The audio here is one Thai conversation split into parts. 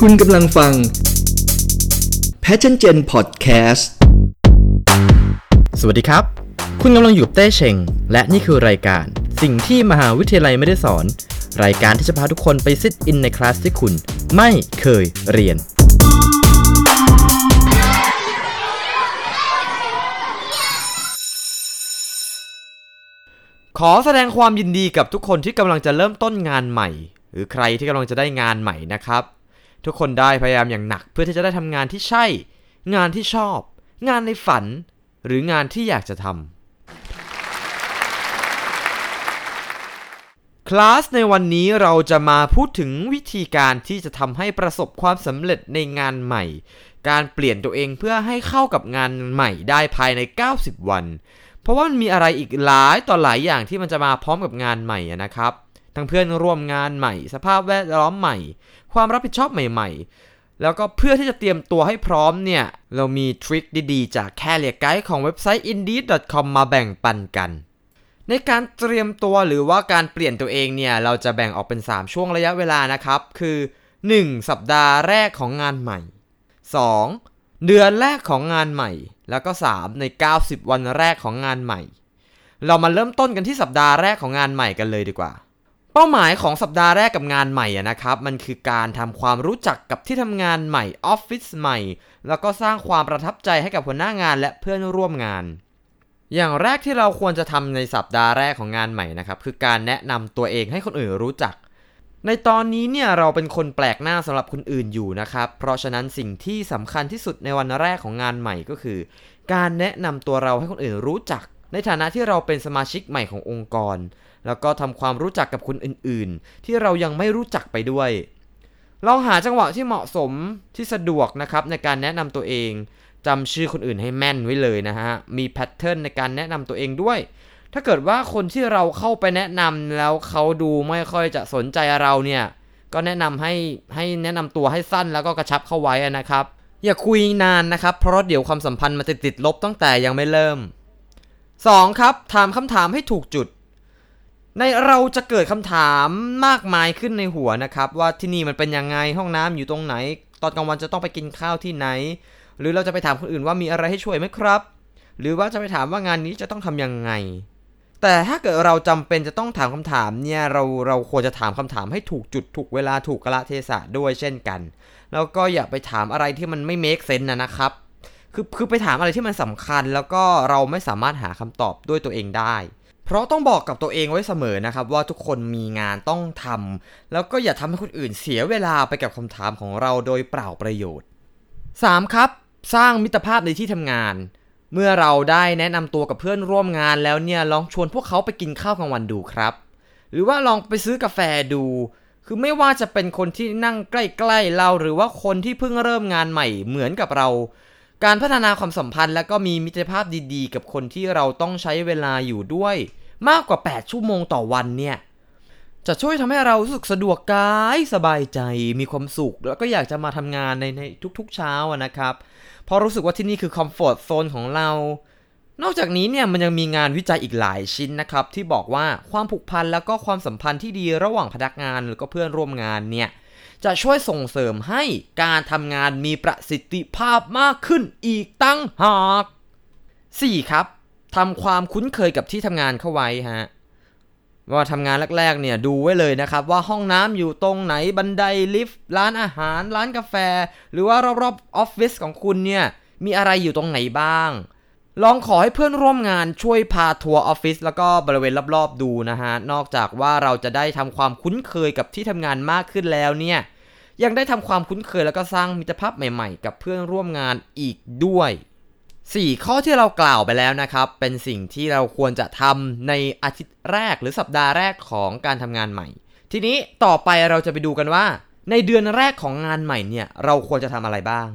คุณกำลังฟัง Passion Gen Podcast สวัสดีครับ คุณกำลังอยู่กับเต้เชง และนี่คือรายการสิ่งที่มหาวิทยาลัยไม่ได้สอน รายการที่จะพาทุกคนไปซิทอินในคลาสที่คุณไม่เคยเรียน ขอแสดงความยินดีกับทุกคนที่กำลังจะเริ่มต้นงานใหม่ หรือใครที่กำลังจะได้งานใหม่นะครับ ทุกคนได้พยายามอย่างหนักเพื่อที่จะได้ทำงานที่ใช่ งานที่ชอบ งานในฝัน หรืองานที่อยากจะทำคลาสในวันนี้เราจะมาพูดถึงวิธีการที่จะทำให้ประสบความสำเร็จในงานใหม่ การเปลี่ยนตัวเองเพื่อให้เข้ากับงานใหม่ได้ภายใน 90 วัน เพราะว่ามันมีอะไรอีกหลายต่อหลายอย่างที่มันจะมาพร้อมกับงานใหม่นะครับทั้งเพื่อนร่วมงานใหม่ สภาพแวดล้อมใหม่ ความรับผิดชอบใหม่ ๆ แล้วก็เพื่อที่จะเตรียมตัวให้พร้อมเนี่ย เรามีทริคดีๆ จากแคเรียไกด์ของเว็บไซต์ indeed.com มาแบ่งปันกัน ในการเตรียมตัวหรือว่าการเปลี่ยนตัวเองเนี่ย เราจะแบ่งออกเป็น 3 ช่วงระยะเวลานะครับ คือ 1. สัปดาห์แรกของงานใหม่ 2. เดือนแรกของงานใหม่ แล้วก็ 3 ใน 90 วันแรกของงานใหม่ เรามาเริ่มต้นกันที่สัปดาห์แรกของงานใหม่กันเลยดีกว่า เป้าหมายของสัปดาห์แรกกับงานใหม่นะครับ มันคือการทำความรู้จักกับที่ทำงานใหม่ออฟฟิศใหม่ แล้วก็สร้างความประทับใจให้กับหัวหน้างานและเพื่อนร่วมงาน อย่างแรกที่เราควรจะทำในสัปดาห์แรกของงานใหม่นะครับคือการแนะนำตัวเองให้คนอื่นรู้จัก ในตอนนี้เนี่ยเราเป็นคนแปลกหน้าสำหรับคนอื่นอยู่นะครับ เพราะฉะนั้นสิ่งที่สำคัญที่สุดในวันแรกของงานใหม่ก็คือ การแนะนำตัวเราให้คนอื่นรู้จัก ในฐานะที่เราเป็นสมาชิกใหม่ขององค์กร แล้วก็ทำความรู้จักกับคนอื่นๆ ที่เรายังไม่รู้จักไปด้วยลองหาจังหวะที่เหมาะสมที่สะดวกนะครับในการแนะนำตัวเองจำชื่อคนอื่นให้แม่นไว้เลยนะฮะ มีแพทเทิร์นในการแนะนำตัวเองด้วย ถ้าเกิดว่าคนที่เราเข้าไปแนะนำแล้วเขาดูไม่ค่อยจะสนใจเราเนี่ย ก็แนะนำให้ให้แนะนำตัวให้สั้นแล้วก็กระชับเข้าไว้นะครับ อย่าคุยนานนะครับ เพราะเดี๋ยวความสัมพันธ์มันจะติดลบตั้งแต่ยังไม่เริ่ม 2. ครับ ถามคำถามให้ถูกจุด ในเราจะเกิดคำถามมากมายขึ้นในหัวนะครับ ว่าที่นี่มันเป็นยังไงห้องน้ำอยู่ตรงไหน ตอนกลางวันจะต้องไปกินข้าวที่ไหน หรือเราจะไปถามคนอื่นว่ามีอะไรให้ช่วยไหมครับ หรือว่าจะไปถามว่างานนี้จะต้องทำยังไง แต่ถ้าเกิดเราจำเป็นจะต้องถามคำถามเนี่ยเราเราควรจะถามคำถามให้ถูกจุดถูกเวลาถูกกละเทศะด้วยเช่นกัน แล้วก็อย่าไปถามอะไรที่มันไม่เมคเซนนะนะครับคือคือไปถามอะไรที่มันสำคัญ แล้วก็เราไม่สามารถหาคำตอบด้วยตัวเองได้ เพราะต้องบอกกับตัวเองไว้เสมอนะครับว่าทุกคนมีงานต้องทำแล้วก็อย่าทำให้คนอื่นเสียเวลาไปกับคำถามของเราโดยเปล่าประโยชน์ 3. ครับ สร้างมิตรภาพในที่ทำงาน เมื่อเราได้แนะนำตัวกับเพื่อนร่วมงานแล้วเนี่ยลองชวนพวกเขาไปกินข้าวกลางวันดูครับ หรือว่าลองไปซื้อกาแฟดู คือไม่ว่าจะเป็นคนที่นั่งใกล้ๆเราหรือว่าคนที่เพิ่งเริ่มงานใหม่เหมือนกับเรา การพัฒนาความสัมพันธ์และก็มีมิตรภาพดีๆ กับคนที่เราต้องใช้เวลาอยู่ด้วย มากกว่า 8 ชั่วโมงต่อวันเนี่ยจะช่วยทำให้เรารู้สึกสะดวกกายสบายใจมีความสุข แล้วก็อยากจะมาทำงานในในทุกๆเช้านะครับเพราะรู้สึกว่าที่นี่คือคอมฟอร์ตโซนของเรา นอกจากนี้เนี่ยมันยังมีงานวิจัยอีกหลายชิ้นนะครับที่บอกว่าความผูกพันแล้วก็ความสัมพันธ์ที่ดีระหว่างพนักงานหรือก็เพื่อนร่วมงานเนี่ย จะช่วยส่งเสริมให้การทำงานมีประสิทธิภาพมากขึ้นอีกต่างหาก 4. ครับทำความคุ้นเคยกับที่ทำงานเข้าไว้ฮะว่าทำงานแรกๆเนี่ยดูไว้เลยนะครับ ว่าห้องน้ำอยู่ตรงไหนบันไดลิฟต์ร้านอาหาร ร้านกาแฟ หรือว่ารอบๆออฟฟิศของคุณเนี่ยมีอะไรอยู่ตรงไหนบ้าง ลองขอให้เพื่อนร่วมงานช่วยพาทัวร์ออฟฟิศแล้วก็บริเวณรอบๆดูนะฮะ นอกจากว่าเราจะได้ทำความคุ้นเคยกับที่ทำงานมากขึ้นแล้วเนี่ย ยังได้ทำความคุ้นเคยแล้วก็สร้างมิตรภาพใหม่ๆ กับเพื่อนร่วมงานอีกด้วย 4 ข้อที่เรากล่าวไปแล้วนะครับ เป็นสิ่งที่เราควรจะทำในอาทิตย์แรกหรือสัปดาห์แรกของการทำงานใหม่ ทีนี้ต่อไปเราจะไปดูกันว่า ในเดือนแรกของงานใหม่เนี่ยเราควรจะทำอะไรบ้าง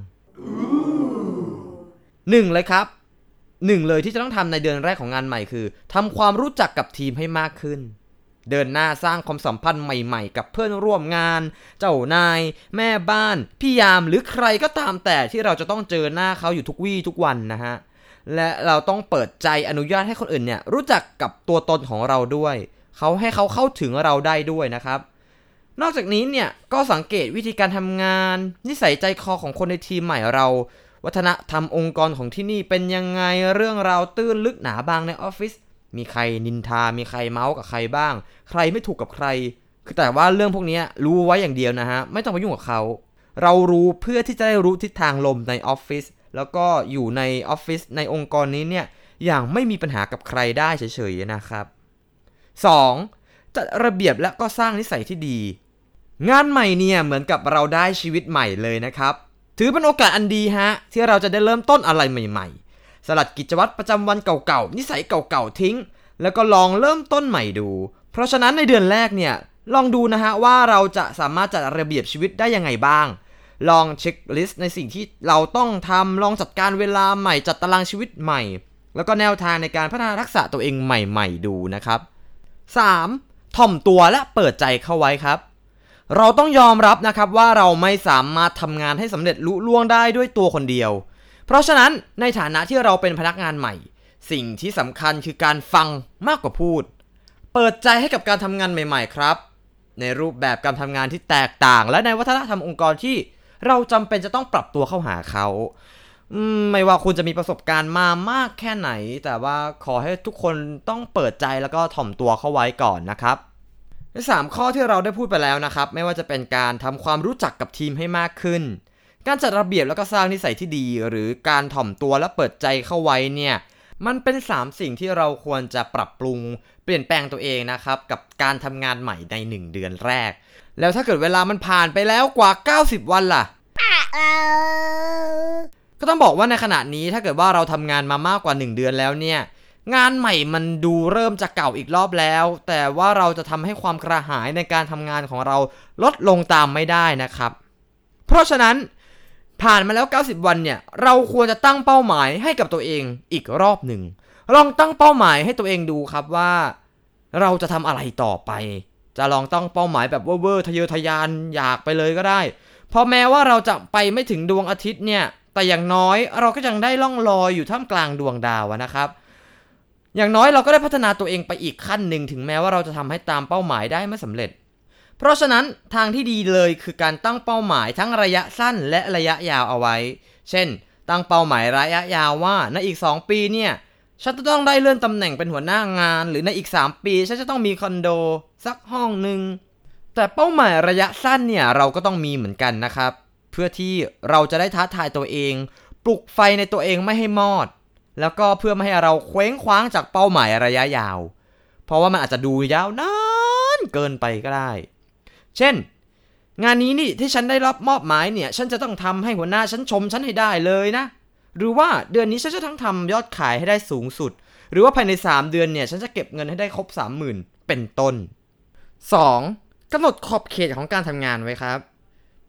หนึ่งเลยครับหนึ่งเลยที่จะต้องทำในเดือนแรกของงานใหม่คือทำความรู้จักกับทีมให้มากขึ้น เดินหน้าสร้างความสัมพันธ์ใหม่ๆ กับเพื่อนร่วมงาน เจ้านาย แม่บ้าน พี่ยามหรือใครก็ตามแต่ที่เราจะต้องเจอหน้าเขาอยู่ทุกวี่ทุกวันนะฮะ และเราต้องเปิดใจอนุญาตให้คนอื่นเนี่ยรู้จักกับตัวตนของเราด้วย เขาให้เขาเข้าถึงเราได้ด้วยนะครับ นอกจากนี้เนี่ยก็สังเกตวิธีการทำงาน นิสัยใจคอของคนในทีมใหม่เราวัฒนธรรมองค์กรของที่นี่เป็นยังไงเรื่องราวตื้นลึกหนาบางในออฟฟิศ มีใครนินทา มีใครเมาส์กับใครบ้าง ใครไม่ถูกกับใคร คือแต่ว่าเรื่องพวกนี้รู้ไว้อย่างเดียวนะฮะ ไม่ต้องไปยุ่งกับเขา เรารู้เพื่อที่จะได้รู้ทิศทางลมในออฟฟิศ แล้วก็อยู่ในออฟฟิศในองค์กรนี้เนี่ย อย่างไม่มีปัญหากับใครได้เฉยๆนะครับ 2. จัดระเบียบและก็สร้างนิสัยที่ดี งานใหม่เนี่ยเหมือนกับเราได้ชีวิตใหม่เลยนะครับ ถือเป็นโอกาสอันดีฮะที่เราจะได้เริ่มต้นอะไรใหม่ ๆ สลัดกิจวัตรประจำวันเก่าๆ นิสัยเก่าๆ ทิ้ง แล้วก็ลองเริ่มต้นใหม่ดู เพราะฉะนั้นในเดือนแรกเนี่ย ลองดูนะฮะว่าเราจะสามารถจัดระเบียบชีวิตได้ยังไงบ้าง ลองเช็คลิสต์ในสิ่งที่เราต้องทำลองจัดการเวลาใหม่จัดตารางชีวิตใหม่ แล้วก็แนวทางในการพัฒนาทักษะตัวเองใหม่ ๆ ดูนะครับ 3. ถ่อมตัวและเปิดใจเข้าไว้ครับเราต้องยอมรับนะครับว่าเราไม่สามารถทำงานให้สำเร็จลุล่วงได้ด้วยตัวคนเดียว เพราะฉะนั้นในฐานะที่เราเป็นพนักงานใหม่ สิ่งที่สำคัญคือการฟังมากกว่าพูด เปิดใจให้กับการทำงานใหม่ๆครับ ในรูปแบบการทำงานที่แตกต่าง และในวัฒนธรรมองค์กรที่เราจำเป็นจะต้องปรับตัวเข้าหาเขาไม่ว่าคุณจะมีประสบการณ์มามากแค่ไหน แต่ว่าขอให้ทุกคนต้องเปิดใจแล้วก็ถ่อมตัวเข้าไว้ก่อนนะครับในสามข้อที่เราได้พูดไปแล้วนะครับ ไม่ว่าจะเป็นการทำความรู้จักกับทีมให้มากขึ้น การจัดระเบียบแล้วก็สร้างนิสัยที่ดี หรือการถ่อมตัวและเปิดใจเข้าไว้เนี่ยมันเป็น 3 สิ่งที่เราควรจะปรับปรุง เปลี่ยนแปลงตัวเองนะครับ กับการทำงานใหม่ใน 1 เดือนแรก แล้วถ้าเกิดเวลามันผ่านไปแล้วกว่า 90 วันล่ะ ก็ต้องบอกว่าในขณะนี้ถ้าเกิดว่าเราทำงานมามากกว่า 1 เดือนแล้วเนี่ย งานใหม่มันดูเริ่มจะเก่าอีกรอบแล้ว แต่ว่าเราจะทำให้ความกระหายในการทำงานของเราลดลงตามไม่ได้นะครับ เพราะฉะนั้น ผ่านมาแล้ว 90 วันเนี่ย เราควรจะตั้งเป้าหมายให้กับตัวเองอีกรอบหนึ่ง ลองตั้งเป้าหมายให้ตัวเองดูครับว่า เราจะทำอะไรต่อไป จะลองตั้งเป้าหมายแบบเว่อร์ทะเยอทะยานอยากไปเลยก็ได้พราะแม้ว่าเราจะไปไม่ถึงดวงอาทิตย์เนี่ย แต่อย่างน้อยเราก็ยังได้ล่องลอยอยู่ท่ามกลางดวงดาวนะครับ อย่างน้อยเราก็ได้พัฒนาตัวเองไปอีกขั้นหนึ่งถึงแม้ว่าเราจะทำให้ตามเป้าหมายได้ไม่สำเร็จ เพราะฉะนั้นทางที่ดีเลยคือการตั้งเป้าหมายทั้งระยะสั้นและระยะยาวเอาไว้ เช่น ตั้งเป้าหมายระยะยาวว่าในอีก 2 ปีเนี่ยฉันจะต้องได้เลื่อนตำแหน่งเป็นหัวหน้างาน หรือในอีก 3 ปีฉันจะต้องมีคอนโดสักห้องหนึ่งแต่เป้าหมายระยะสั้นเนี่ยเราก็ต้องมีเหมือนกันนะครับ เพื่อที่เราจะได้ท้าทายตัวเอง ปลุกไฟในตัวเองไม่ให้มอด แล้วก็เพื่อไม่ให้เราเคว้งคว้างจากเป้าหมายระยะยาว เพราะว่ามันอาจจะดูยาวนานเกินไปก็ได้ เช่น งานนี้นี่ที่ฉันได้รับมอบหมายเนี่ย ฉันจะต้องทำให้หัวหน้าฉันชมฉันให้ได้เลยนะ หรือว่าเดือนนี้ฉันจะทั้งทำยอดขายให้ได้สูงสุด หรือว่าภายใน 3 เดือนเนี่ย ฉันจะเก็บเงินให้ได้ครบ 30,000 เป็นต้น 2. กำหนดขอบเขตของการทำงานไว้ครับ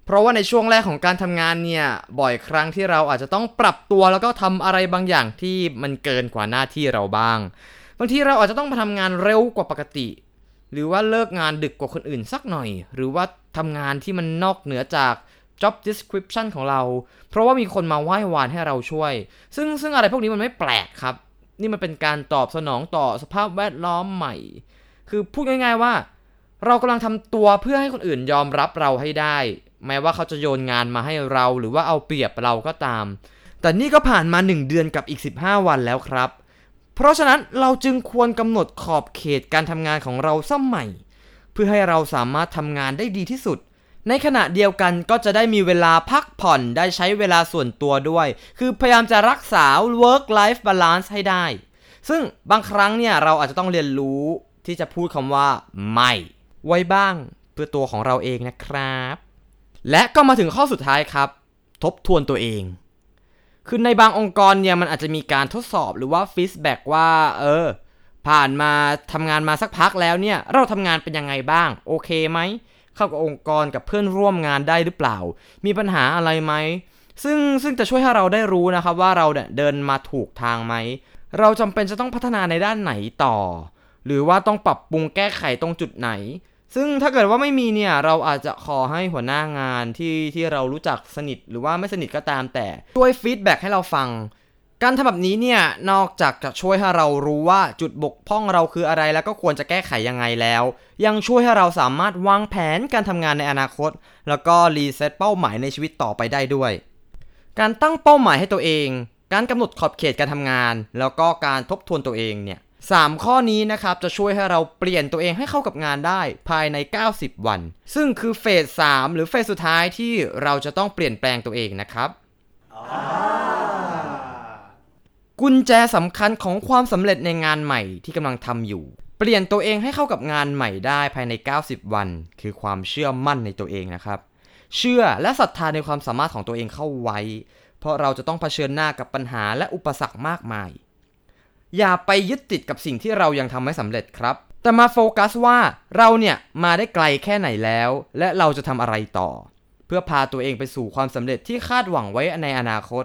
เพราะว่าในช่วงแรกของการทำงานเนี่ย บ่อยครั้งที่เราอาจจะต้องปรับตัวแล้วก็ทำอะไรบางอย่างที่มันเกินกว่าหน้าที่เราบ้าง บางทีเราอาจจะต้องมาทำงานเร็วกว่าปกติ หรือว่าเลิกงานดึกกว่าคนอื่นสักหน่อย หรือว่าทำงานที่มันนอกเหนือจาก job description ของเรา เพราะว่ามีคนมาไหว้วานให้เราช่วย ซึ่งซึ่งอะไรพวกนี้มันไม่แปลกครับ นี่มันเป็นการตอบสนองต่อสภาพแวดล้อมใหม่ คือพูดง่าย ๆว่า เรากำลังทำตัวเพื่อให้คนอื่นยอมรับเราให้ได้ แม้ว่าเขาจะโยนงานมาให้เรา หรือว่าเอาเปรียบเราก็ตาม แต่นี่ก็ผ่านมา 1 เดือนกับอีก 15 วันแล้วครับ เพราะฉะนั้นเราจึงควรกำหนดขอบเขตการทำงานของเราสมัย เพื่อให้เราสามารถทำงานได้ดีที่สุด ในขณะเดียวกันก็จะได้มีเวลาพักผ่อนได้ใช้เวลาส่วนตัวด้วย คือพยายามจะรักษา work life balance ให้ได้ ซึ่งบางครั้งเนี่ยเราอาจจะต้องเรียนรู้ที่จะพูดคำว่าไม่ ไว้บ้างเพื่อตัวของเราเองนะครับ และก็มาถึงข้อสุดท้ายครับ ทบทวนตัวเอง คือในบางองค์กรเนี่ยมันอาจจะมีการทดสอบหรือว่าฟีดแบ็กว่า เออ ผ่านมาทำงานมาสักพักแล้วเนี่ย เราทำงานเป็นยังไงบ้าง โอเคไหมเข้ากับองค์กรกับเพื่อนร่วมงานได้หรือเปล่า มีปัญหาอะไรไหมซึ่งซึ่งจะช่วยให้เราได้รู้นะครับว่าเราเนี่ยเดินมาถูกทางไหม เราจำเป็นจะต้องพัฒนาในด้านไหนต่อ หรือว่าต้องปรับปรุงแก้ไขตรงจุดไหน ซึ่งถ้าเกิดว่าไม่มีเนี่ยเราอาจจะขอให้หัวหน้างานที่ที่เรารู้จักสนิทหรือว่าไม่สนิทก็ตามแต่ช่วยฟีดแบ็กให้เราฟัง การทำแบบนี้เนี่ยนอกจากจะช่วยให้เรารู้ว่าจุดบกพร่องเราคืออะไรแล้วก็ควรจะแก้ไขยังไงแล้ว ยังช่วยให้เราสามารถวางแผนการทำงานในอนาคต แล้วก็รีเซ็ตเป้าหมายในชีวิตต่อไปได้ด้วย การตั้งเป้าหมายให้ตัวเอง การกำหนดขอบเขตการทำงาน แล้วก็การทบทวนตัวเองเนี่ย สามข้อนี้นะครับจะช่วยให้เราเปลี่ยนตัวเองให้เข้ากับงานได้ภายใน 90 วัน ซึ่งคือเฟส 3 หรือเฟสสุดท้ายที่เราจะต้องเปลี่ยนแปลงตัวเองนะครับ กุญแจสำคัญของความสำเร็จในงานใหม่ที่กำลังทำอยู่ เปลี่ยนตัวเองให้เข้ากับงานใหม่ได้ภายใน 90 วัน คือความเชื่อมั่นในตัวเองนะครับ เชื่อและศรัทธาในความสามารถของตัวเองเข้าไว้ เพราะเราจะต้องเผชิญหน้ากับปัญหาและอุปสรรคมากมาย อย่าไปยึดติดกับสิ่งที่เรายังทำไม่สำเร็จครับ แต่มาโฟกัสว่าเราเนี่ยมาได้ไกลแค่ไหนแล้ว และเราจะทำอะไรต่อ เพื่อพาตัวเองไปสู่ความสำเร็จที่คาดหวังไว้ในอนาคต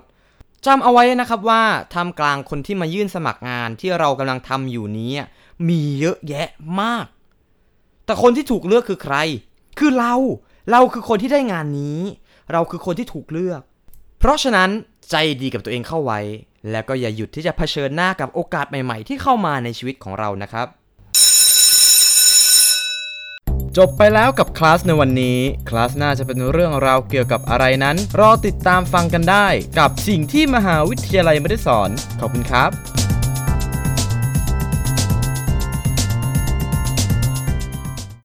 จำเอาไว้นะครับว่าทำกลางคนที่มายื่นสมัครงานที่เรากำลังทำอยู่นี้ มีเยอะแยะมาก แต่คนที่ถูกเลือกคือใคร คือเรา เราคือคนที่ได้งานนี้ เราคือคนที่ถูกเลือก เพราะฉะนั้นใจดีกับตัวเองเข้าไว้ แล้วก็อย่าหยุดที่จะเผชิญหน้ากับโอกาสใหม่ๆ ที่เข้ามาในชีวิตของเรานะครับ จบไปแล้วกับคลาสในวันนี้ คลาสหน้าจะเป็นเรื่องราวเกี่ยวกับอะไรนั้น รอติดตามฟังกันได้ กับสิ่งที่มหาวิทยาลัยไม่ได้สอน ขอบคุณครับ